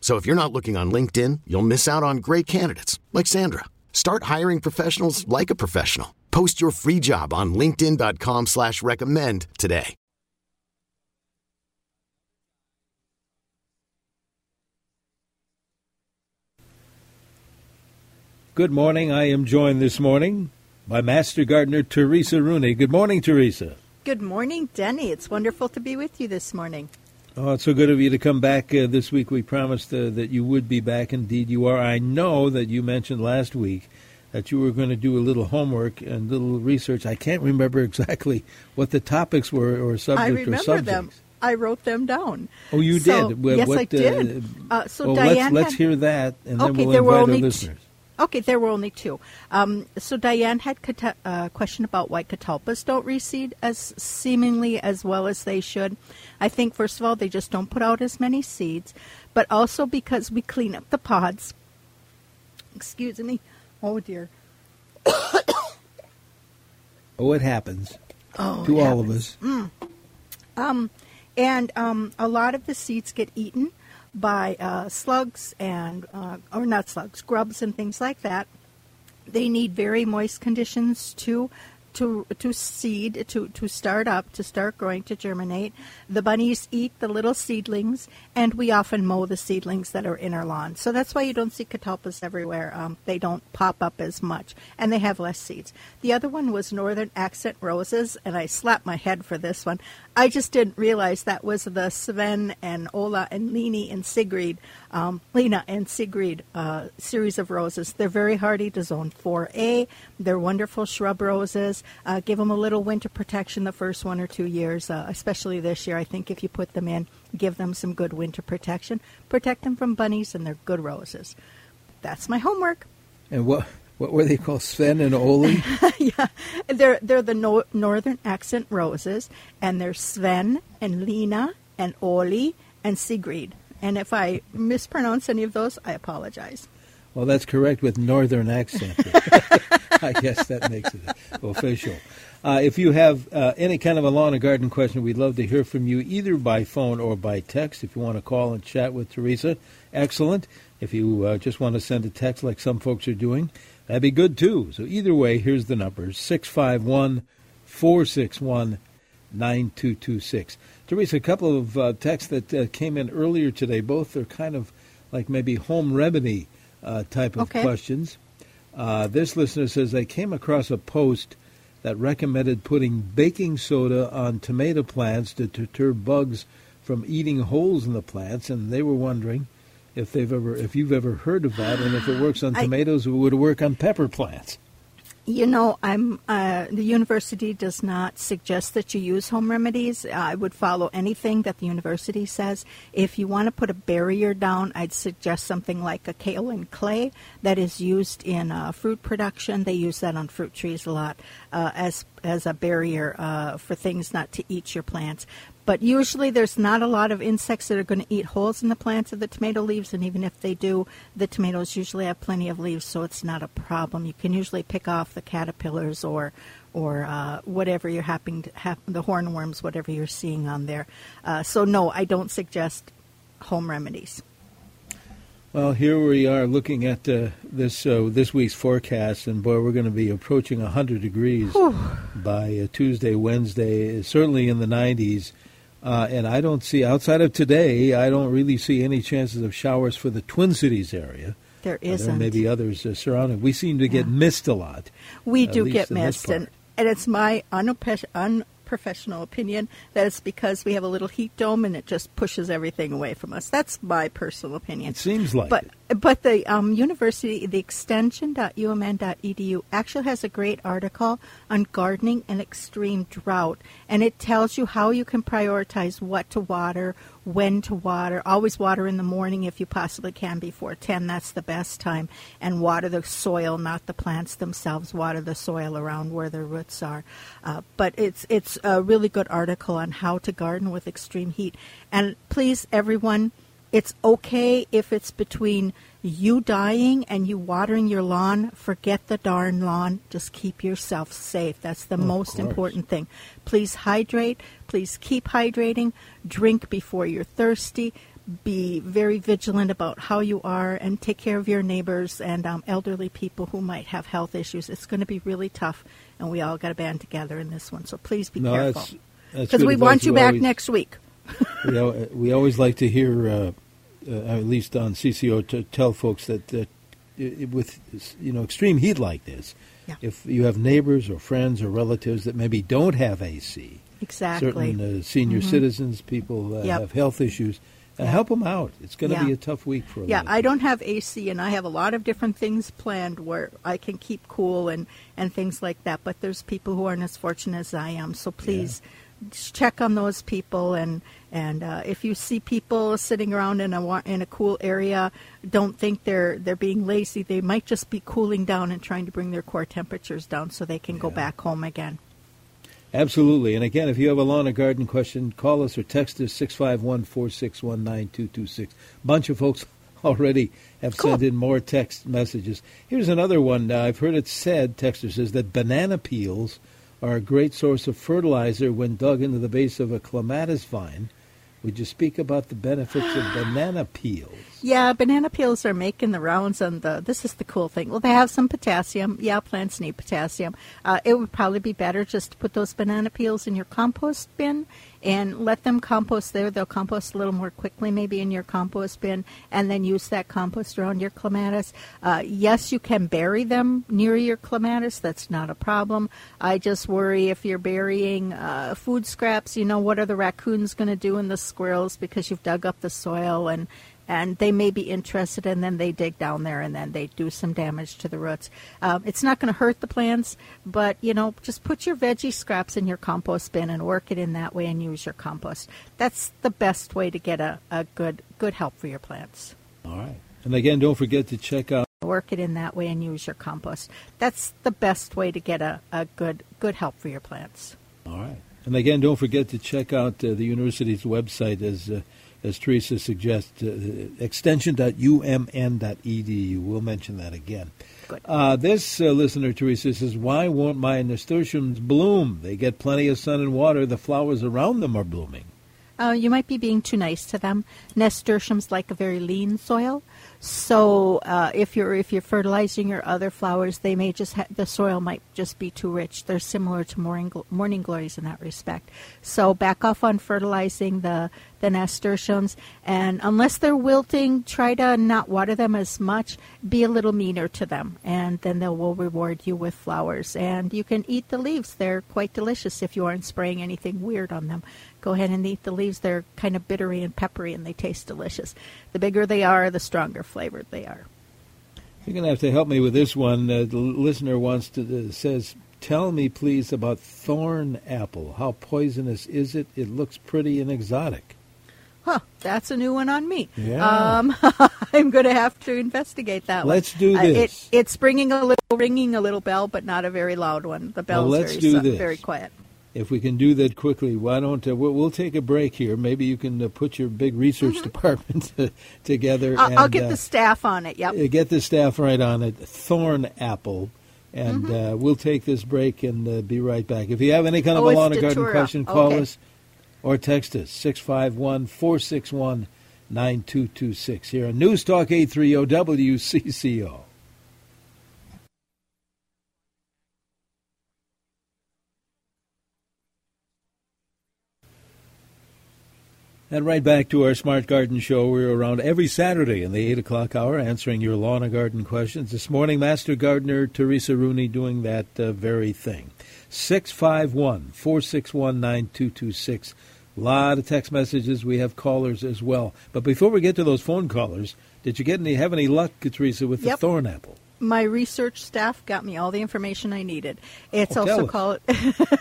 So if you're not looking on LinkedIn, you'll miss out on great candidates like Sandra. Start hiring professionals like a professional. Post your free job on LinkedIn.com slash recommend today. Good morning. I am joined this morning by Master Gardener Teresa Rooney. Good morning, Teresa. Good morning, Denny. It's wonderful to be with you this morning. Oh, it's so good of you to come back uh, this week. We promised uh, that you would be back. Indeed, you are. I know that you mentioned last week that you were going to do a little homework and little research. I can't remember exactly what the topics were or subject I remember or subjects. them. I wrote them down. Oh, you So- did. Well, yes, what, I did. Uh, Uh, so well, Diane let's let's hear that, and then Okay, we'll there were invite our t- listeners. Okay, there were only two. Um, so Diane had a uh, question about why catalpas don't reseed as seemingly as well as they should. I think first of all they just don't put out as many seeds, but also because we clean up the pods. Excuse me. Oh dear. Oh, it happens Oh, to it all of happens. us. Um, and um, a lot of the seeds get eaten by uh, slugs and, uh, or not slugs, grubs and things like that. They need very moist conditions to to to seed to to start up to start growing to germinate. The bunnies eat the little seedlings, and we often mow the seedlings that are in our lawn. So that's why you don't see catalpas everywhere. Um, they don't pop up as much, and they have less seeds. The other one was northern accent roses, and I slapped my head for this one. I just didn't realize that was the Sven and Ola and Leni and Sigrid, um, Lena and Sigrid uh, series of roses. They're very hardy to zone 4A. They're wonderful shrub roses. Uh, give them a little winter protection the first one or two years, uh, especially this year. I think if you put them in, give them some good winter protection. Protect them from bunnies, and they're good roses. That's my homework. And what what were they called? Sven and Ole. yeah, they're they're the no, northern accent roses, and they're Sven and Lena and Ole and Sigrid. And if I mispronounce any of those, I apologize. Well, that's correct with northern accent. I guess that makes it official. Uh, if you have uh, any kind of a lawn and garden question, we'd love to hear from you either by phone or by text. If you want to call and chat with Teresa, excellent. If you uh, just want to send a text like some folks are doing, that'd be good too. So either way, here's the numbers 651 461 9226. Teresa, a couple of uh, texts that uh, came in earlier today. Both are kind of like maybe home remedy uh, type of Okay. questions. Uh, this listener says they came across a post that recommended putting baking soda on tomato plants to deter bugs from eating holes in the plants, and they were wondering if they've ever, if you've ever heard of that, and if it works on I- tomatoes, it would work on pepper plants. You know, I'm uh, the university does not suggest that you use home remedies. I would follow anything that the university says. If you want to put a barrier down, I'd suggest something like a kaolin clay that is used in uh, fruit production. They use that on fruit trees a lot uh, as as a barrier uh, for things not to eat your plants. But usually, there's not a lot of insects that are going to eat holes in the plants of the tomato leaves, and even if they do, the tomatoes usually have plenty of leaves, so it's not a problem. You can usually pick off the caterpillars or or uh, whatever you're happening to have, the hornworms, whatever you're seeing on there. Uh, so no, I don't suggest home remedies. Well, here we are looking at uh, this uh, this week's forecast, and boy, we're going to be approaching 100 degrees by uh, Tuesday, Wednesday, certainly in the 90s. Uh, and I don't see, outside of today, I don't really see any chances of showers for the Twin Cities area. There Uh, there isn't. may be others uh, surrounding. We seem to get Yeah. missed a lot. We do get missed, and, and it's my unprofe- unprofessional opinion that it's because we have a little heat dome and it just pushes everything away from us. That's my personal opinion. It seems like but it. but the um, university, the extension.umn.edu, actually has a great article on gardening and extreme drought, and it tells you how you can prioritize what to water, when to water. Always water in the morning if you possibly can before 10. That's the best time. And water the soil, not the plants themselves. Water the soil around where their roots are. Uh, but it's it's a really good article on how to garden with extreme heat. And please, everyone, it's okay if it's between you dying and you watering your lawn. Forget the darn lawn. Just keep yourself safe. That's the Of most important thing. Please hydrate. Please keep hydrating. Drink before you're thirsty. Be very vigilant about how you are and take care of your neighbors and um, elderly people who might have health issues. It's going to be really tough, and we all got to band together in this one. So please be No, careful. Because we want you back always- next week. we, al- we always like to hear, uh, uh, at least on CCO, to tell folks that, that with you know extreme heat like this, Yeah. if you have neighbors or friends or relatives that maybe don't have AC, Exactly. certain senior Mhm. citizens, people that Yep. have health issues, Yeah. help them out. It's going to Yeah. be a tough week for a Yeah, I don't have AC, and I have a lot of different things planned where I can keep cool and and things like that. But there's people who aren't as fortunate as I am, so please just check on those people. And and uh, if you see people sitting around in a in a cool area, don't think they're they're being lazy. They might just be cooling down and trying to bring their core temperatures down so they can go back home again. Absolutely. And again, if you have a lawn or garden question, call us or text us 651 461 9226. bunch of folks already have Cool. sent in more text messages. Here's another one. Uh, I've heard it said, texter says, that banana peels are a great source of fertilizer when dug into the base of a clematis vine. Would you speak about the benefits of banana peels? Yeah, banana peels are making the rounds on the. This is the cool thing. Well, they have some potassium. Yeah, plants need potassium. Uh, it would probably be better just to put those banana peels in your compost bin and let them compost there. They'll compost a little more quickly, maybe in your compost bin, and then use that compost around your clematis. Uh, yes, you can bury them near your clematis. That's not a problem. I just worry if you're burying uh, food scraps. You know, what are the raccoons going to do and the squirrels because you've dug up the soil and and they may be interested and then they dig down there and then they do some damage to the roots. Um, it's not going to hurt the plants, but you know, just put your veggie scraps in your compost bin and work it in that way and use your compost. That's the best way to get a, a good good help for your plants. All right. And again, don't forget to check out. Work it in that way and use your compost. That's the best way to get a, a good good help for your plants. All right. And again, don't forget to check out uh, the university's website as uh, as Teresa suggests, uh, extension.umn.edu. We'll mention that again. Uh, this uh, listener, Teresa, says, Why won't my nasturtiums bloom? They get plenty of sun and water. The flowers around them are blooming. Uh, you might be being too nice to them. Nasturtiums like a very lean soil, so uh, if you're if you're fertilizing your other flowers, they may just ha- the soil might just be too rich. They're similar to morning morning glories in that respect. So back off on fertilizing the the nasturtiums, and unless they're wilting, try to not water them as much. Be a little meaner to them, and then they will reward you with flowers. And you can eat the leaves; they're quite delicious if you aren't spraying anything weird on them go ahead and eat the leaves. They're kind of bittery and peppery, and they taste delicious. The bigger they are, the stronger flavored they are. You're going to have to help me with this one. Uh, the listener wants to uh, says, "Tell me, please, about thorn apple. How poisonous is it? It looks pretty and exotic." Huh, that's a new one on me. Yeah. Um, I'm going to have to investigate that one. let's one. do this. Uh, it, it's ringing a little, ringing a little bell, but not a very loud one. The bell's well, let's very, do this. very quiet if we can do that quickly, why don't uh, we'll, we'll, take a break here? Maybe you can uh, put your big research mm-hmm. department together. I'll, and, I'll get uh, the staff on it. Yep. Get the staff right on it. Thorn apple. And mm-hmm. Uh, we'll take this break and uh, be right back. If you have any kind of oh, a lawn and garden question, call okay. us or text us 651 461 9226 here on News Talk 830 WCCO. And right back to our Smart Garden Show. We're around every Saturday in the 8 o'clock hour answering your lawn and garden questions. This morning, Master Gardener Teresa Rooney doing that uh, very thing. 651 461 9226. A lot of text messages. We have callers as well. But before we get to those phone callers, did you get any have any luck, Teresa, with yep. the thorn apple? my research staff got me all the information I needed. It's oh, also called,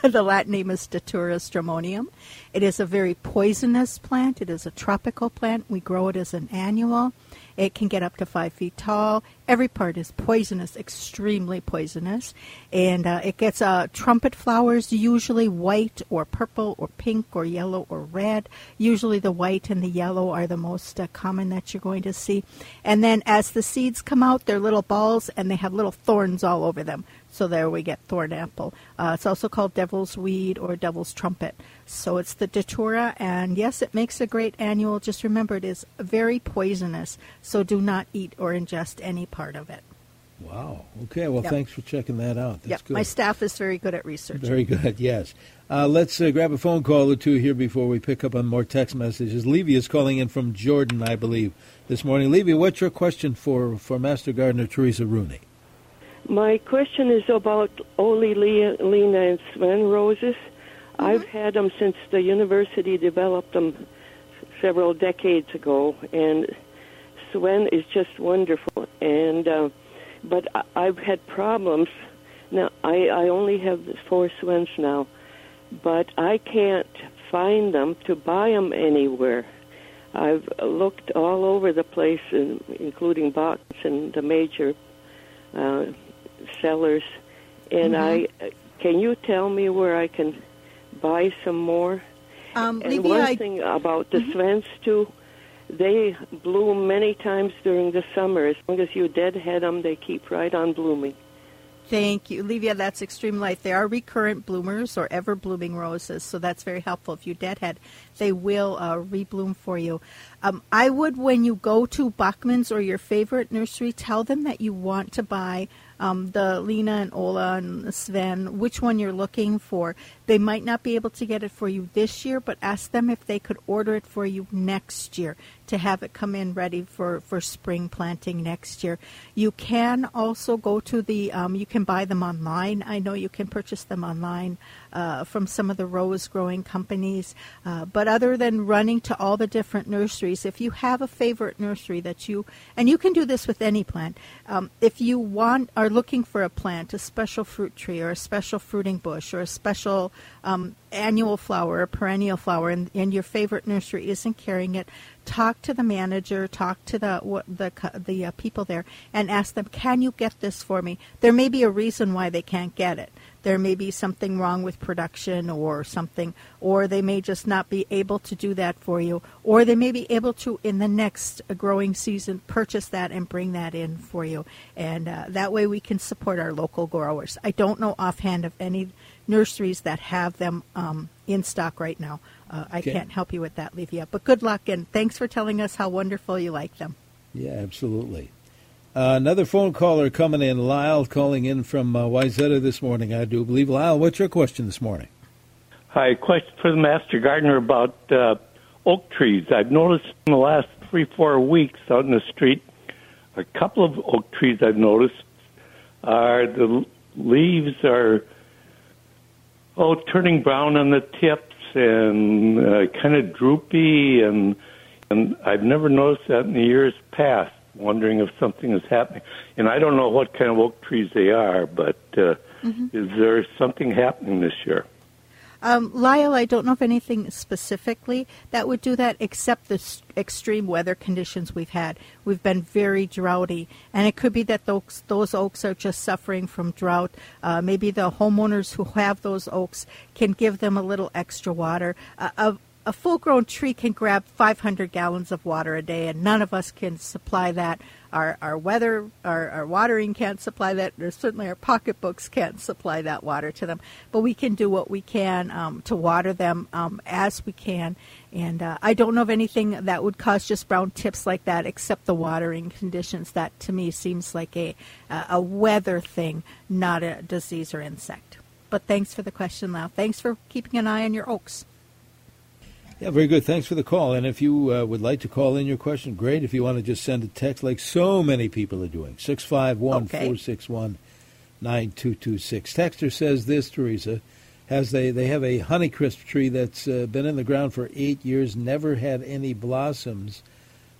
the Latin name is Datura stramonium. It is a very poisonous plant. It is a tropical plant. We grow it as an annual. It can get up to five feet tall. Every part is poisonous, extremely poisonous. And uh, it gets uh, trumpet flowers, usually white or purple or pink or yellow or red. Usually the white and the yellow are the most uh, common that you're going to see. And then as the seeds come out, they're little balls and they have little thorns all over them. So there we get thorn apple. Uh, it's also called devil's weed or devil's trumpet. So it's the datura, and yes, it makes a great annual. Just remember, it is very poisonous, so do not eat or ingest any part of it. Wow. Okay. Well, yep. thanks for checking that out. That's yep. good. My staff is very good at research. Very good. Yes. Uh, let's uh, grab a phone call or two here before we pick up on more text messages. Levy is calling in from Jordan, I believe, this morning. Levy, what's your question for for Master Gardener Teresa Rooney? My question is about Ole Lena and Sven roses. Mm-hmm. I've had them since the university developed them several decades ago, and Sven is just wonderful. And uh, but I, I've had problems. Now I, I only have four Svens now, but I can't find them to buy them anywhere. I've looked all over the place, including Box and the major uh, sellers, and mm-hmm. I can you tell me where I can buy some more? Um, and Livia, one I... thing about the mm-hmm. Svens too, they bloom many times during the summer. As long as you deadhead them, they keep right on blooming. Thank you, Livia. That's extreme light. They are recurrent bloomers or ever blooming roses, so that's very helpful. If you deadhead, they will uh, rebloom for you. Um, I would, when you go to Bachman's or your favorite nursery, tell them that you want to buy um, the Lena and Ola and Sven, which one you're looking for. They might not be able to get it for you this year, but ask them if they could order it for you next year to have it come in ready for, for spring planting next year. You can also go to the, um, you can buy them online. I know you can purchase them online uh, from some of the rose growing companies. Uh, but other than running to all the different nurseries, if you have a favorite nursery that you, and you can do this with any plant, um, if you want, are looking for a plant, a special fruit tree or a special fruiting bush or a special um, annual flower, perennial flower, and, and your favorite nursery isn't carrying it, talk to the manager, talk to the the the uh, people there, and ask them, "Can you get this for me?" There may be a reason why they can't get it. There may be something wrong with production or something, or they may just not be able to do that for you, or they may be able to in the next growing season purchase that and bring that in for you. And uh, that way we can support our local growers. I don't know offhand of any nurseries that have them um, in stock right now. Uh, I Okay. can't help you with that, Levia. But good luck and thanks for telling us how wonderful you like them. Yeah, absolutely. Uh, another phone caller coming in, Lyle, calling in from uh, Wayzata this morning, I do believe. Lyle, what's your question this morning? Hi, question for the master gardener about uh, oak trees. I've noticed in the last three, four weeks out in the street, a couple of oak trees I've noticed are the leaves are oh turning brown on the tips and uh, kind of droopy and and I've never noticed that in the years past. Wondering if something is happening, and I don't know what kind of oak trees they are, but uh, is there something happening this year? Um, Lyle, I don't know of anything specifically that would do that except the s- extreme weather conditions we've had. We've been very droughty, and it could be that those, those oaks are just suffering from drought. Uh, maybe the homeowners who have those oaks can give them a little extra water. Uh, a, a full grown tree can grab 500 gallons of water a day, and none of us can supply that. Our, our weather, our, our watering can't supply that, or certainly our pocketbooks can't supply that water to them. But we can do what we can um, to water them um, as we can. And uh, I don't know of anything that would cause just brown tips like that, except the watering conditions. That to me seems like a a weather thing, not a disease or insect. But thanks for the question, Lau. Thanks for keeping an eye on your oaks. Yeah, very good. Thanks for the call. And if you uh, would like to call in your question, great. If you want to just send a text, like so many people are doing, 651 461 9226. Texter says this, Teresa, has they, they have a Honeycrisp tree that's uh, been in the ground for eight years, never had any blossoms.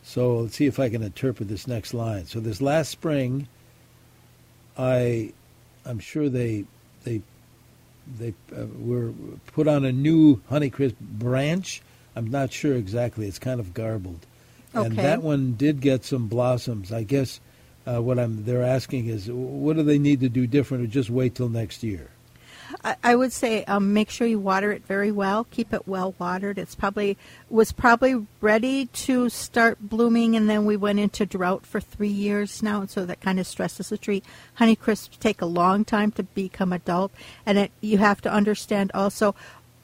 So let's see if I can interpret this next line. So this last spring, I, I'm sure they, they they uh, were put on a new Honeycrisp branch. I'm not sure exactly. It's kind of garbled. And that one did get some blossoms. I guess uh, what I'm they're asking is what do they need to do different or just wait till next year? I, I would say um, make sure you water it very well. Keep it well watered. It's probably was probably ready to start blooming, and then we went into drought for three years now, and so that kind of stresses the tree. Honeycrisps take a long time to become adult, and it, you have to understand also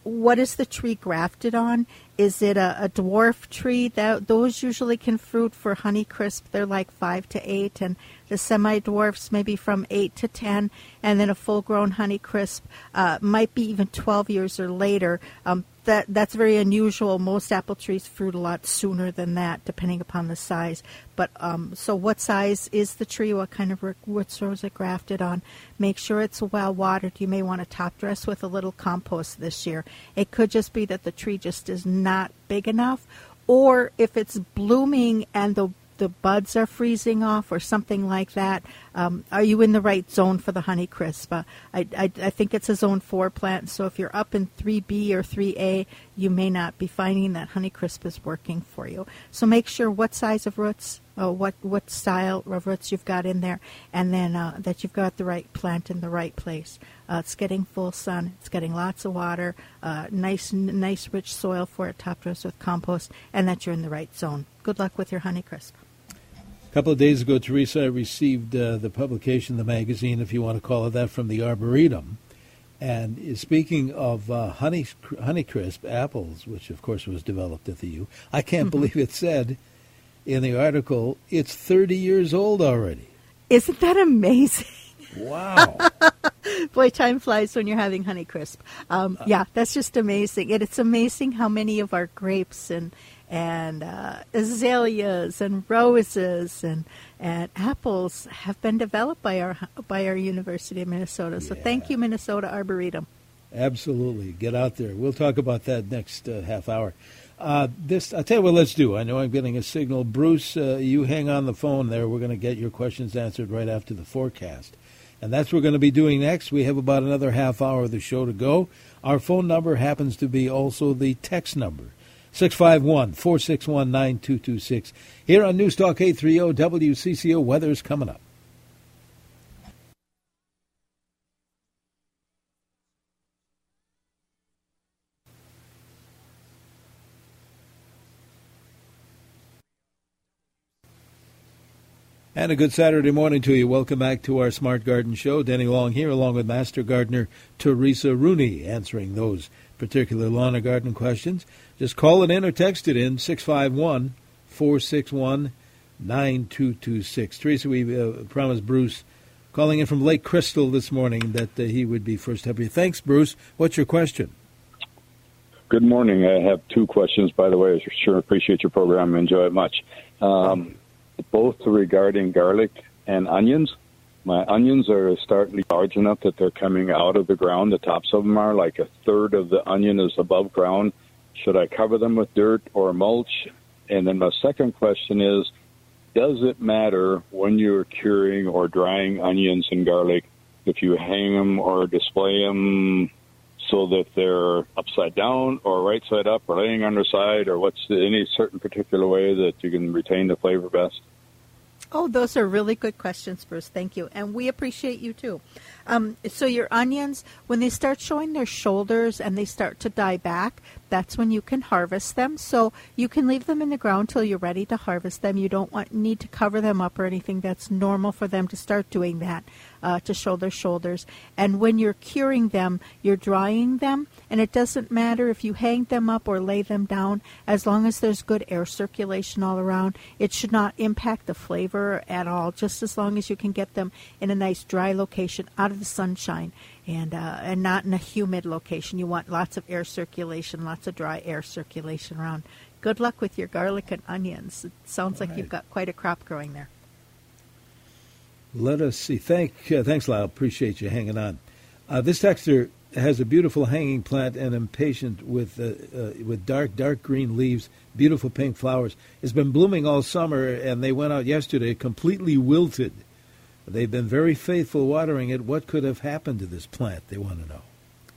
what is the tree grafted on? Is it a, a dwarf tree? That those usually can fruit for Honeycrisp. They're like five to eight, and the semi-dwarfs maybe from eight to ten, and then a full-grown Honeycrisp uh, might be even twelve years or later. Um, that that's very unusual. Most apple trees fruit a lot sooner than that, depending upon the size. But um, so, what size is the tree? What kind of rootstock is it grafted on? Make sure it's well watered. You may want to top dress with a little compost this year. It could just be that the tree just is not big enough, or if it's blooming and the the buds are freezing off or something like that. Um, are you in the right zone for the Honeycrisp? Uh, I, I, I think it's a zone 4 plant, so if you're up in 3B or 3A, you may not be finding that Honeycrisp is working for you. So make sure what size of roots, uh, what, what style of roots you've got in there, and then uh, that you've got the right plant in the right place. Uh, it's getting full sun. It's getting lots of water. Uh, nice, n- nice, rich soil for it. Top dress with compost, and that you're in the right zone. Good luck with your Honeycrisp. A couple of days ago, Teresa, I received uh, the publication, the magazine, if you want to call it that, from the Arboretum. And uh, speaking of uh, honey, Honeycrisp apples, which of course was developed at the U, I can't believe it said in the article it's 30 years old already. Isn't that amazing? Wow. Boy, time flies when you're having Honeycrisp. Um, yeah, that's just amazing. And it's amazing how many of our grapes and and uh, azaleas and roses and and apples have been developed by our by our University of Minnesota. So thank you, Minnesota Arboretum. Absolutely. Get out there. We'll talk about that next uh, half hour. Uh, this, I'll tell you what, let's do. I know I'm getting a signal. Bruce, uh, you hang on the phone there. We're going to get your questions answered right after the forecast. And that's what we're going to be doing next. We have about another half hour of the show to go. Our phone number happens to be also the text number 651 461 9226. Here on News Talk 830 WCCO, weather's coming up. And a good Saturday morning to you. Welcome back to our Smart Garden Show. Denny Long here, along with Master Gardener Teresa Rooney, answering those particular lawn and garden questions. Just call it in or text it in 651 461 9226. Teresa, we uh, promised Bruce calling in from Lake Crystal this morning that uh, he would be first up. Thanks, Bruce. What's your question? Good morning. I have two questions, by the way. I sure appreciate your program. Enjoy it much. Um, both regarding garlic and onions. My onions are starting large enough that they're coming out of the ground. The tops of them are like a third of the onion is above ground. Should I cover them with dirt or mulch? And then my second question is, does it matter when you're curing or drying onions and garlic if you hang them or display them so that they're upside down or right side up or laying underside or what's the, any certain particular way that you can retain the flavor best? Oh, those are really good questions, Bruce. Thank you. And we appreciate you too. Um, so, your onions, when they start showing their shoulders and they start to die back, that's when you can harvest them. So, you can leave them in the ground till you're ready to harvest them. You don't want, need to cover them up or anything. That's normal for them to start doing that uh, to show their shoulders. And when you're curing them, you're drying them, and it doesn't matter if you hang them up or lay them down, as long as there's good air circulation all around. It should not impact the flavor at all, just as long as you can get them in a nice dry location out of the sunshine and uh, and not in a humid location. You want lots of air circulation, lots of dry air circulation around. Good luck with your garlic and onions. It sounds All like right. you've got quite a crop growing there. Let us see. Thank, uh, thanks, Lyle. Appreciate you hanging on. Uh, this texter has a beautiful hanging plant and impatient with uh, uh, with dark dark green leaves, beautiful pink flowers. It's been blooming all summer, and they went out yesterday completely wilted. They've been very faithful watering it. What could have happened to this plant? They want to know.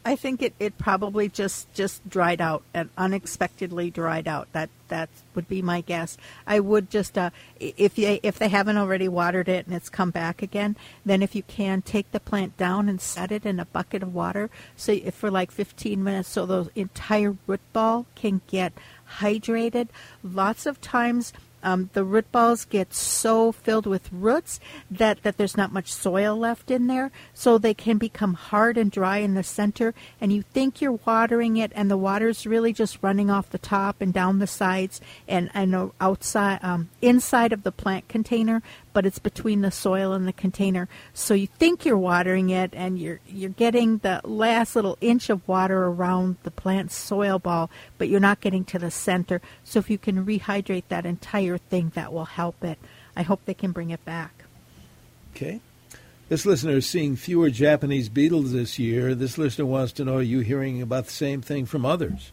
I think it, it probably just, just dried out and unexpectedly dried out. That that would be my guess. I would just uh, if you, if they haven't already watered it and it's come back again, then if you can take the plant down and set it in a bucket of water, so if for like 15 minutes, so the entire root ball can get hydrated. Lots of times um, the root balls get so filled with roots that, that there's not much soil left in there, so they can become hard and dry in the center. And you think you're watering it, and the water's really just running off the top and down the sides and and outside, um, inside of the plant container, but it's between the soil and the container. So you think you're watering it, and you're you're getting the last little inch of water around the plant's soil ball, but you're not getting to the center. So if you can rehydrate that entire thing, that will help it. I hope they can bring it back. Okay. This listener is seeing fewer Japanese beetles this year. This listener wants to know: Are you hearing about the same thing from others?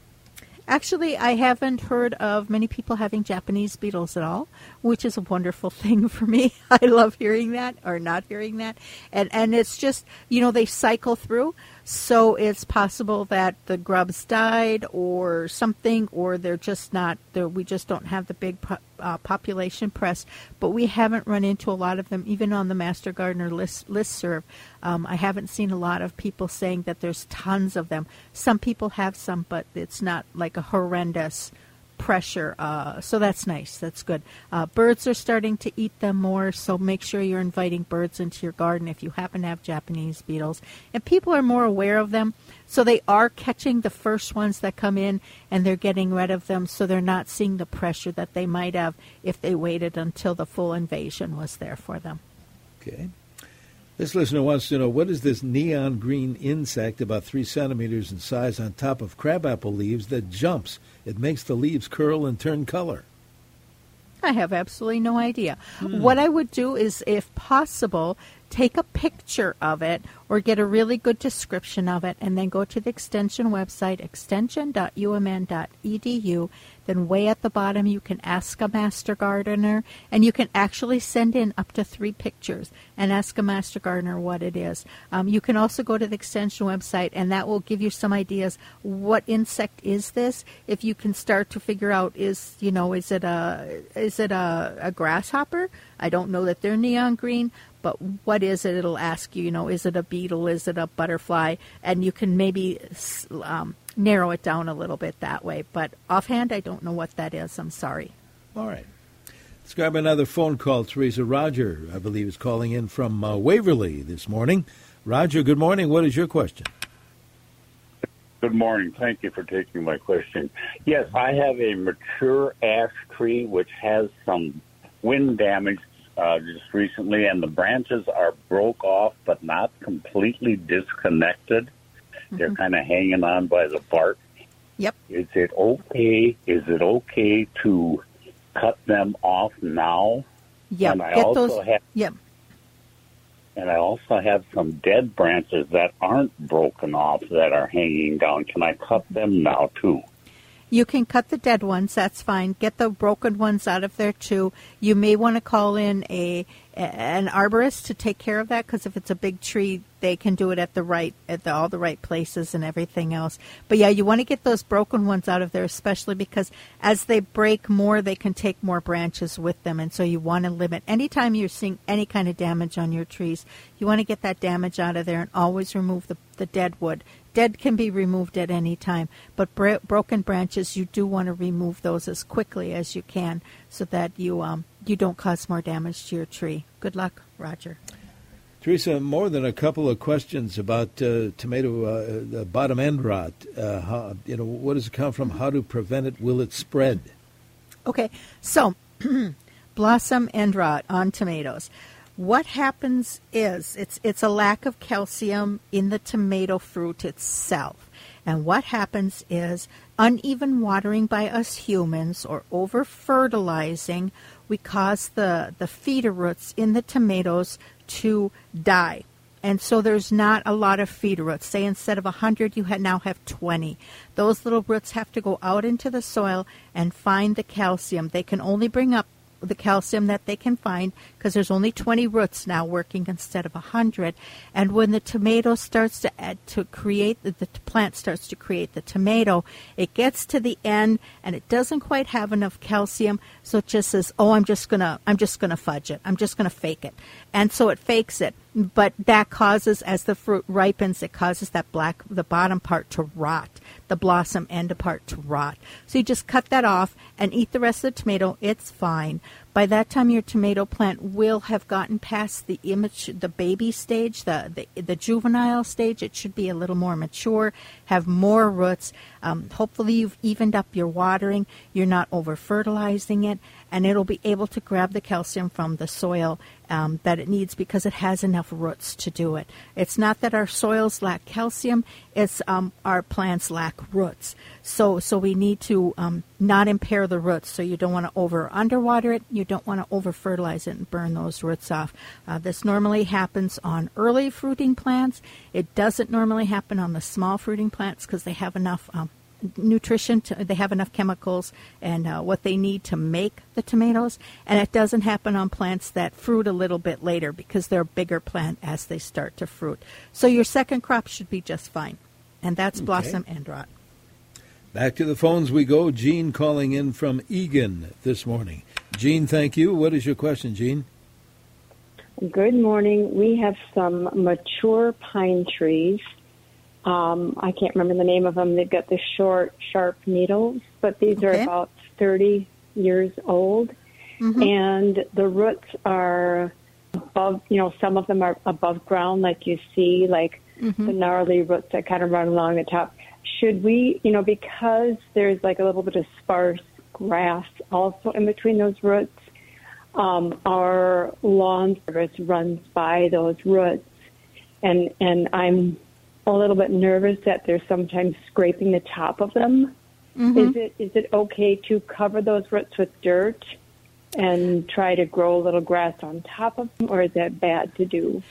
Actually, I haven't heard of many people having Japanese beetles at all, which is a wonderful thing for me. I love hearing that or not hearing that. And and it's just, you know, they cycle through. So it's possible that the grubs died or something or they're just not there we just don't have the big po- uh, population press, but we haven't run into a lot of them even on the Master Gardener list listserv. Um, I haven't seen a lot of people saying that there's tons of them. Some people have some, but it's not like a horrendous pressure. Uh, so that's nice. That's good. Uh, birds are starting to eat them more, so make sure you're inviting birds into your garden if you happen to have Japanese beetles. And people are more aware of them, so they are catching the first ones that come in and they're getting rid of them, so they're not seeing the pressure that they might have if they waited until the full invasion was there for them. Okay. This listener wants to know what is this neon green insect about three centimeters in size on top of crabapple leaves that jumps? It makes the leaves curl and turn color. I have absolutely no idea. Hmm. What I would do is, if possible, take a picture of it or get a really good description of it and then go to the extension website, extension.umn.edu. Then, way at the bottom, you can ask a master gardener and you can actually send in up to three pictures and ask a master gardener what it is. Um, you can also go to the extension website and that will give you some ideas. What insect is this? If you can start to figure out, is you know, is it a is it a, a grasshopper? I don't know that they're neon green, but what is it? It'll ask you, you know, is it a beetle? Is it a butterfly? And you can maybe um, narrow it down a little bit that way. But offhand, I don't know what that is. I'm sorry. All right. Let's grab another phone call. Teresa Roger, I believe, is calling in from uh, Waverly this morning. Roger, good morning. What is your question? Good morning. Thank you for taking my question. Yes, I have a mature ash tree which has some wind damage uh, just recently, and the branches are broke off but not completely disconnected. Mm-hmm. They're kind of hanging on by the bark. Yep. Is it okay? Is it okay to cut them off now? Yep. And I Get also those. have Yep. and I also have some dead branches that aren't broken off that are hanging down. Can I cut them now too? You can cut the dead ones. That's fine. Get the broken ones out of there too. You may want to call in a an arborist to take care of that because if it's a big tree, they can do it at the right at the, all the right places and everything else. But yeah, you want to get those broken ones out of there, especially because as they break more, they can take more branches with them, and so you want to limit. Anytime you're seeing any kind of damage on your trees, you want to get that damage out of there and always remove the the dead wood. Dead can be removed at any time, but bro- broken branches you do want to remove those as quickly as you can so that you um, you don't cause more damage to your tree. Good luck, Roger. Teresa, more than a couple of questions about uh, tomato uh, the bottom end rot. Uh, how, you know, what does it come from? How to prevent it? Will it spread? Okay, so blossom end rot on tomatoes. What happens is it's it's a lack of calcium in the tomato fruit itself. And what happens is uneven watering by us humans or over fertilizing, we cause the, the feeder roots in the tomatoes to die. And so there's not a lot of feeder roots. Say instead of 100, you now have 20. Those little roots have to go out into the soil and find the calcium. They can only bring up the calcium that they can find because there's only 20 roots now working instead of 100 and when the tomato starts to add, to create the, the plant starts to create the tomato it gets to the end and it doesn't quite have enough calcium. So it just says oh i'm just gonna i'm just gonna fudge it. I'm just gonna fake it. And so it fakes it. But that causes as the fruit ripens it causes that black the bottom part to rot the blossom end part to rot. So you just cut that off and eat the rest of the tomato. It's fine by that time your tomato plant will have gotten past the image the baby stage the, the, the juvenile stage it should be a little more mature have more roots um, hopefully you've evened up your watering you're not over fertilizing it and it'll be able to grab the calcium from the soil um, that it needs because it has enough roots to do it. It's not that our soils lack calcium; it's um, our plants lack roots. So, so we need to um, not impair the roots. So you don't want to over underwater it. You don't want to over fertilize it and burn those roots off. Uh, this normally happens on early fruiting plants. It doesn't normally happen on the small fruiting plants because they have enough um, nutrition. To, they have enough chemicals and uh, what they need to make the tomatoes. And it doesn't happen on plants that fruit a little bit later because they're a bigger plant as they start to fruit. So your second crop should be just fine. And that's Okay. blossom end rot. Back to the phones we go. Gene calling in from Eagan this morning. Gene, thank you. What is your question, Gene? Good morning. We have some mature pine trees. Um, I can't remember the name of them. They've got the short, sharp needles, but these are about 30 years old. And the roots are above, you know, some of them are above ground, like you see, like the gnarly roots that kind of run along the top. Should we, you know, because there's like a little bit of sparse grass also in between those roots, um, our lawn service runs by those roots, and and I'm a little bit nervous that they're sometimes scraping the top of them. Is it is it okay to cover those roots with dirt and try to grow a little grass on top of them, or is that bad to do?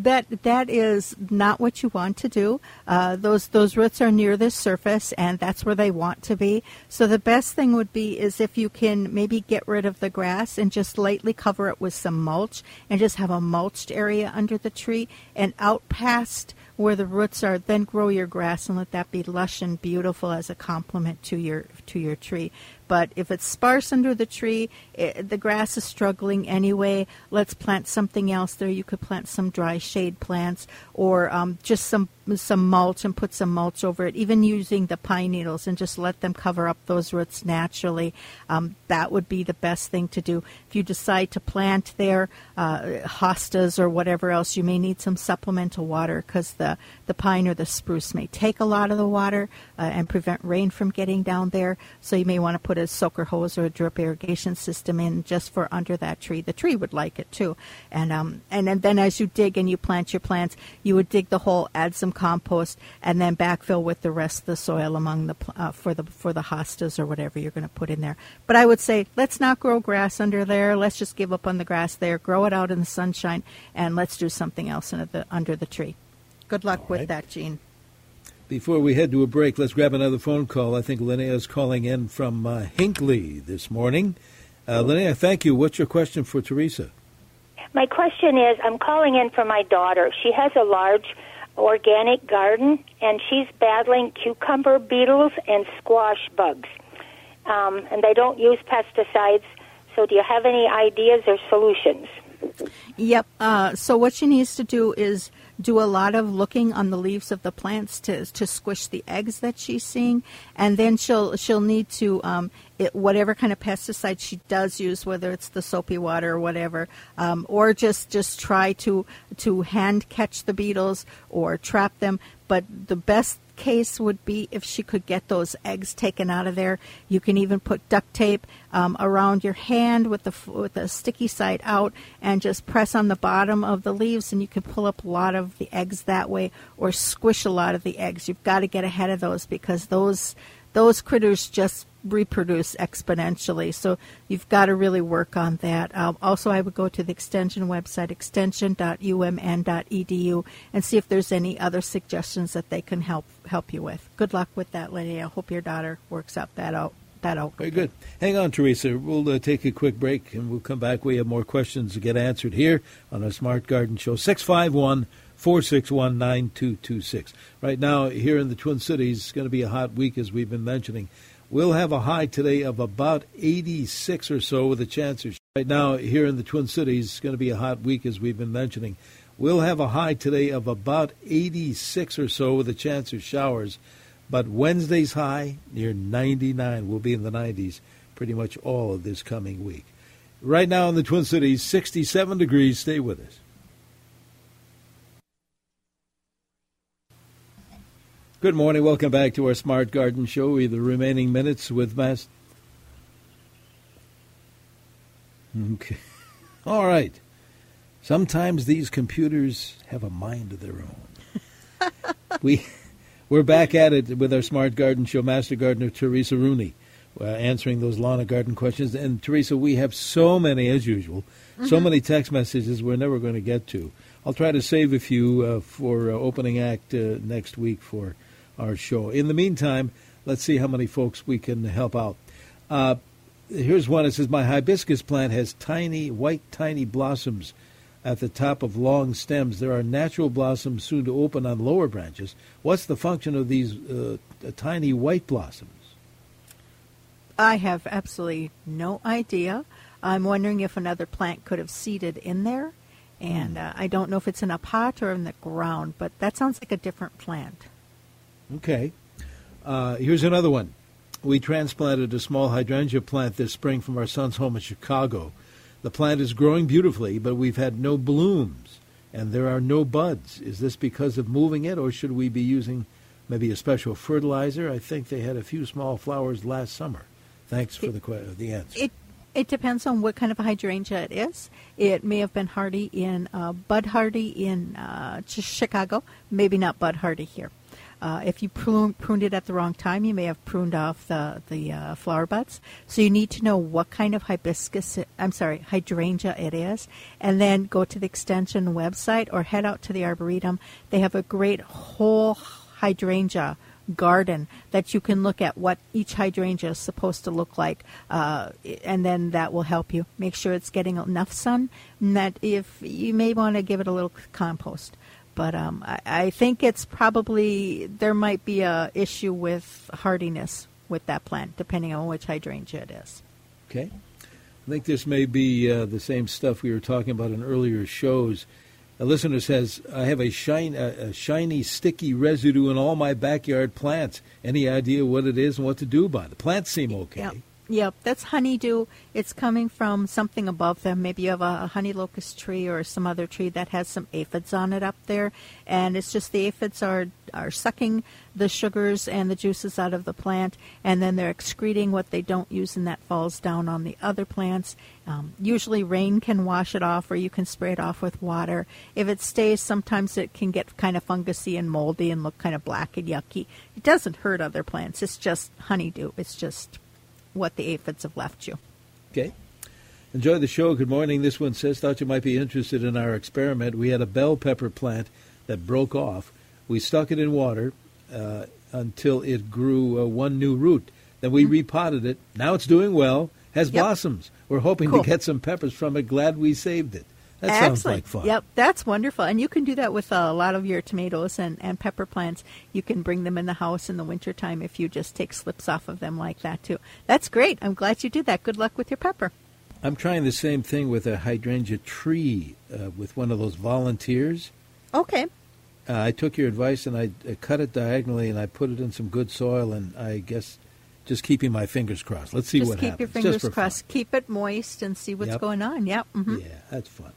That that is not what you want to do. Uh, those those roots are near the surface, and that's where they want to be. So the best thing would be is if you can maybe get rid of the grass and just lightly cover it with some mulch, and just have a mulched area under the tree, and out past where the roots are, then grow your grass and let that be lush and beautiful as a complement to your to your tree. But if it's sparse under the tree, it, the grass is struggling anyway. Let's plant something else there. You could plant some dry shade plants or um, just some some mulch and put some mulch over it, even using the pine needles and just let them cover up those roots naturally. Um, that would be the best thing to do. If you decide to plant there uh, hostas or whatever else, you may need some supplemental water because the, the pine or the spruce may take a lot of the water uh, and prevent rain from getting down there. So you may want to put a soaker hose or a drip irrigation system in just for under that tree. The tree would like it too. And, um, and, and then as you dig and you plant your plants, you would dig the hole, add some compost, and then backfill with the rest of the soil among the uh, for the for the hostas or whatever you're going to put in there. But I would say let's not grow grass under there. Let's just give up on the grass there. Grow it out in the sunshine, and let's do something else under the, under the tree. Good luck right. with that, Jean. Before we head to a break, let's grab another phone call. I think Linnea is calling in from uh, Hinckley this morning. Uh, Linnea, thank you. What's your question for Teresa? My question is I'm calling in for my daughter. She has a large organic garden, and she's battling cucumber beetles and squash bugs. Um, and they don't use pesticides. So, do you have any ideas or solutions? Yep. Uh, so, what she needs to do is do a lot of looking on the leaves of the plants to to squish the eggs that she's seeing, and then she'll she'll need to um, it, whatever kind of pesticide she does use, whether it's the soapy water or whatever, um, or just just try to to hand catch the beetles or trap them. But the best case would be if she could get those eggs taken out of there. You can even put duct tape um, around your hand with the with the sticky side out and just press on the bottom of the leaves, and you can pull up a lot of the eggs that way, or squish a lot of the eggs. You've got to get ahead of those because those those critters just reproduce exponentially. So you've got to really work on that. Um, also, I would go to the extension website, extension.umn.edu, and see if there's any other suggestions that they can help help you with. Good luck with that, Lydia. I hope your daughter works out that out. That out. Very good. Hang on, Teresa. We'll uh, take a quick break and we'll come back. We have more questions to get answered here on our Smart Garden Show. 651- 461 9226. Right now, here in the Twin Cities, it's going to be a hot week, as we've been mentioning. We'll have a high today of about 86 or so with a chance of. Right now, here in the Twin Cities, it's going to be a hot week, as we've been mentioning. We'll have a high today of about 86 or so with a chance of showers. But Wednesday's high, near 99, will be in the 90s pretty much all of this coming week. Right now in the Twin Cities, 67 degrees. Stay with us. Good morning. Welcome back to our Smart Garden Show. We have the remaining minutes with Mass. Okay. All right. Sometimes these computers have a mind of their own. we we're back at it with our Smart Garden Show. Master Gardener Teresa Rooney uh, answering those lawn and garden questions. And Teresa, we have so many as usual, mm-hmm. so many text messages we're never going to get to. I'll try to save a few uh, for uh, opening act uh, next week for our show. In the meantime, let's see how many folks we can help out. Uh, here's one. It says, My hibiscus plant has tiny, white, tiny blossoms at the top of long stems. There are natural blossoms soon to open on lower branches. What's the function of these uh, tiny white blossoms? I have absolutely no idea. I'm wondering if another plant could have seeded in there. And hmm. uh, I don't know if it's in a pot or in the ground, but that sounds like a different plant. Okay. Uh, here's another one. We transplanted a small hydrangea plant this spring from our son's home in Chicago. The plant is growing beautifully, but we've had no blooms and there are no buds. Is this because of moving it, or should we be using maybe a special fertilizer? I think they had a few small flowers last summer. Thanks for the the answer. It it depends on what kind of hydrangea it is. It may have been hardy in uh, bud hardy in uh, Chicago, maybe not bud hardy here. Uh, if you prune, pruned it at the wrong time, you may have pruned off the the uh, flower buds. So you need to know what kind of hibiscus, I'm sorry, hydrangea it is, and then go to the extension website or head out to the arboretum. They have a great whole hydrangea garden that you can look at what each hydrangea is supposed to look like, uh, and then that will help you make sure it's getting enough sun. And that if you may want to give it a little compost. But um, I, I, think it's probably there might be a issue with hardiness with that plant, depending on which hydrangea it is. Okay. I think this may be uh, the same stuff we were talking about in earlier shows. A listener says, I have a, shine, a, a shiny, sticky residue in all my backyard plants. Any idea what it is and what to do about it? The plants seem okay. Yep. Yep, that's honeydew. It's coming from something above them. Maybe you have a, honey locust tree or some other tree that has some aphids on it up there, and it's just the aphids are are sucking the sugars and the juices out of the plant, and then they're excreting what they don't use, and that falls down on the other plants. Um, usually, rain can wash it off, or you can spray it off with water. If it stays, sometimes it can get kind of fungusy and moldy and look kind of black and yucky. It doesn't hurt other plants. It's just honeydew. It's just what the aphids have left you. Okay. Enjoy the show. Good morning. This one says, thought you might be interested in our experiment. We had a bell pepper plant that broke off. We stuck it in water uh, until it grew uh, one new root. Then we mm-hmm. repotted it. Now it's doing well, has yep. blossoms. We're hoping cool. to get some peppers from it. Glad we saved it. That Excellent. sounds like fun. Yep, that's wonderful. And you can do that with a lot of your tomatoes and, and pepper plants. You can bring them in the house in the wintertime if you just take slips off of them like that, too. That's great. I'm glad you did that. Good luck with your pepper. I'm trying the same thing with a hydrangea tree uh, with one of those volunteers. Okay. Uh, I took your advice and I, I cut it diagonally and I put it in some good soil and I guess just keeping my fingers crossed. Let's see just what keep happens. Keep your fingers crossed. Fun. Keep it moist and see what's yep. going on. Yep. Mm-hmm. Yeah, that's fun.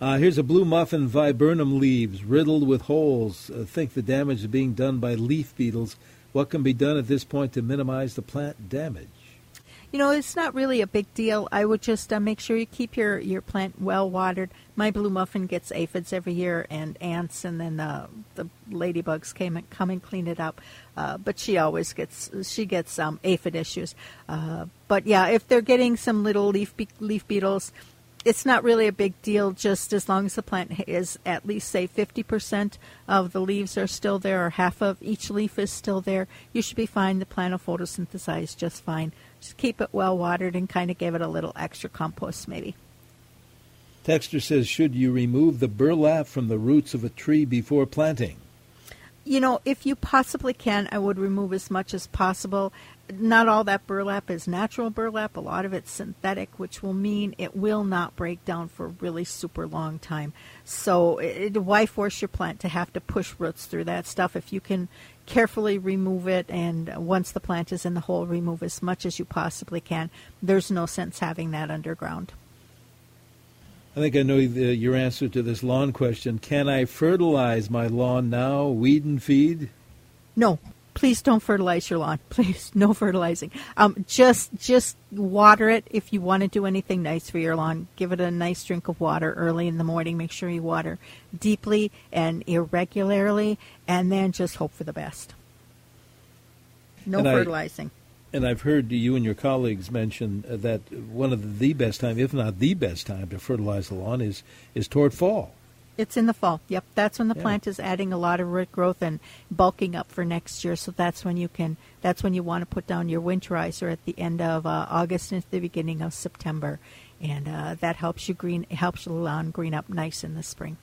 Uh, here's a blue muffin viburnum leaves riddled with holes. Uh, think the damage is being done by leaf beetles. What can be done at this point to minimize the plant damage? You know, it's not really a big deal. I would just uh, make sure you keep your, your plant well watered. My blue muffin gets aphids every year and ants, and then the the ladybugs came and come and clean it up. Uh, but she always gets she gets um, aphid issues. Uh, but yeah, if they're getting some little leaf be- leaf beetles, it's not really a big deal just as long as the plant is at least say 50% of the leaves are still there or half of each leaf is still there you should be fine. The plant will photosynthesize just fine. Just keep it well watered and kind of give it a little extra compost maybe. Texter says should you remove the burlap from the roots of a tree before planting? You know, if you possibly can, I would remove as much as possible not all that burlap is natural burlap. A lot of it's synthetic, which will mean it will not break down for a really super long time. So, it, why force your plant to have to push roots through that stuff if you can carefully remove it and once the plant is in the hole, remove as much as you possibly can? There's no sense having that underground. I think I know the, your answer to this lawn question. Can I fertilize my lawn now, weed and feed? No, please don't fertilize your lawn. Please, no fertilizing. Um, just just water it if you want to do anything nice for your lawn. Give it a nice drink of water early in the morning. Make sure you water deeply and irregularly, and then just hope for the best. No and fertilizing. I, and I've heard you and your colleagues mention that one of the best time, if not the best time, to fertilize the lawn is is toward fall. It's in the fall. Yep, that's when the yeah. plant is adding a lot of root growth and bulking up for next year. So that's when you can. That's when you want to put down your winterizer at the end of uh, August and the beginning of September, and uh, that helps you green helps your lawn green up nice in the spring.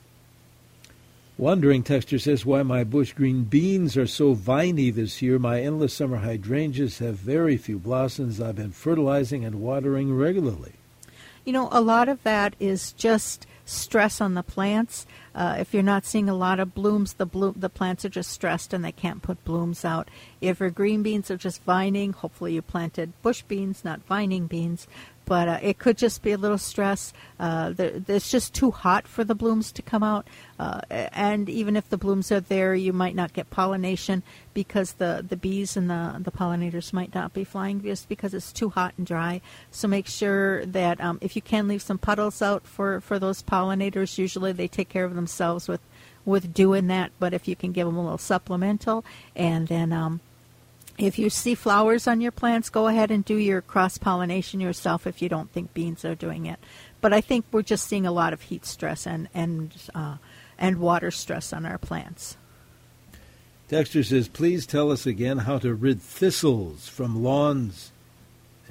Wondering, texture says, why my bush green beans are so viney this year. My endless summer hydrangeas have very few blossoms. I've been fertilizing and watering regularly. You know, a lot of that is just stress on the plants. Uh, if you're not seeing a lot of blooms, the bloom, the plants are just stressed and they can't put blooms out. If your green beans are just vining, hopefully you planted bush beans, not vining beans but uh, it could just be a little stress. Uh, it's just too hot for the blooms to come out, uh, and even if the blooms are there, you might not get pollination because the, the bees and the, the pollinators might not be flying just because it's too hot and dry. So make sure that um, if you can leave some puddles out for, for those pollinators, usually they take care of themselves with with doing that. But if you can give them a little supplemental, and then um, if you see flowers on your plants, go ahead and do your cross pollination yourself if you don't think beans are doing it. But I think we're just seeing a lot of heat stress and and uh, and water stress on our plants. Dexter says, please tell us again how to rid thistles from lawns.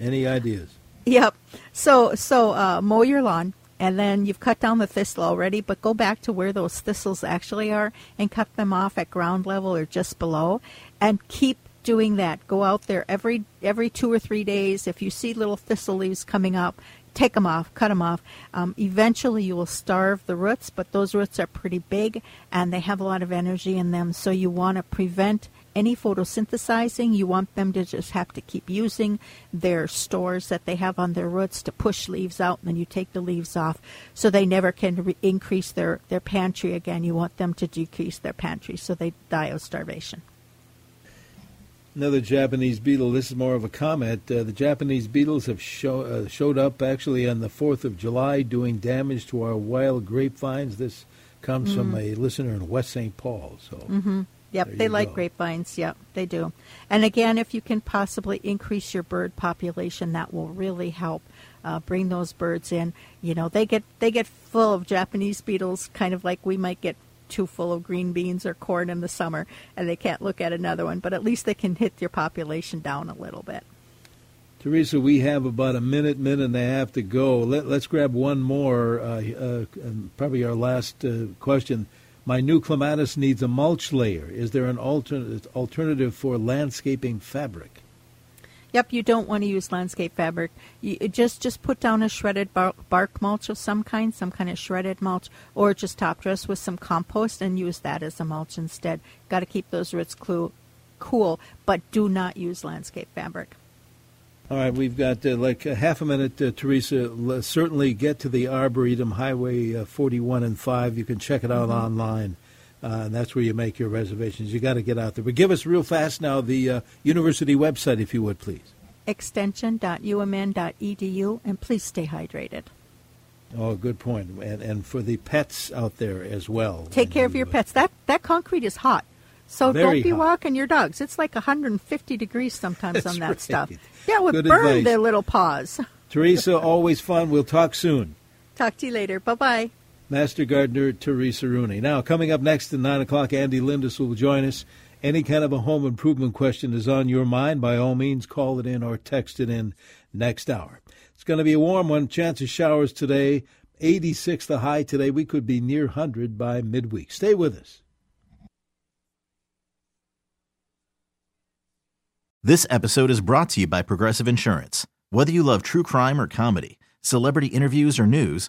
Any ideas? Yep. So so uh, mow your lawn, and then you've cut down the thistle already, but go back to where those thistles actually are and cut them off at ground level or just below, and keep doing that. Go out there every every two or three days. If you see little thistle leaves coming up, take them off, cut them off. Um, eventually, you will starve the roots, but those roots are pretty big and they have a lot of energy in them. So you want to prevent any photosynthesizing. You want them to just have to keep using their stores that they have on their roots to push leaves out, and then you take the leaves off so they never can re- increase their, their pantry again. You want them to decrease their pantry so they die of starvation. Another Japanese beetle. This is more of a comment. Uh, the Japanese beetles have show, uh, showed up actually on the 4th of July doing damage to our wild grapevines. This comes mm. from a listener in West St. Paul. So, mm-hmm. Yep, they like go. grapevines. Yep, they do. And again, if you can possibly increase your bird population, that will really help uh, bring those birds in. You know, they get they get full of Japanese beetles, kind of like we might get too full of green beans or corn in the summer and they can't look at another one, but at least they can hit your population down a little bit. Teresa, we have about a minute, minute and a half to go. Let, us grab one more, uh, uh, probably our last uh, question. My new clematis needs a mulch layer. Is there an alternate alternative for landscaping fabric? Yep, you don't want to use landscape fabric. You just just put down a shredded bark mulch of some kind, some kind of shredded mulch, or just top dress with some compost and use that as a mulch instead. Got to keep those roots cool, cool, but do not use landscape fabric. All right, we've got uh, like a half a minute, uh, Teresa. Certainly get to the Arboretum, Highway uh, 41 and 5. You can check it out mm-hmm. online. Uh, and that's where you make your reservations. You got to get out there. But give us real fast now the uh, university website, if you would, please. Extension.umn.edu, and please stay hydrated. Oh, good point. And, and for the pets out there as well. Take care you, of your pets. That that concrete is hot, so don't be hot. walking your dogs. It's like 150 degrees sometimes that's on that right. stuff. Yeah, it would good burn advice. their little paws. Teresa, always fun. We'll talk soon. Talk to you later. Bye bye. Master Gardener Teresa Rooney. Now, coming up next at 9 o'clock, Andy Lindus will join us. Any kind of a home improvement question is on your mind, by all means, call it in or text it in next hour. It's going to be a warm one. Chance of showers today. 86 the high today. We could be near 100 by midweek. Stay with us. This episode is brought to you by Progressive Insurance. Whether you love true crime or comedy, celebrity interviews or news,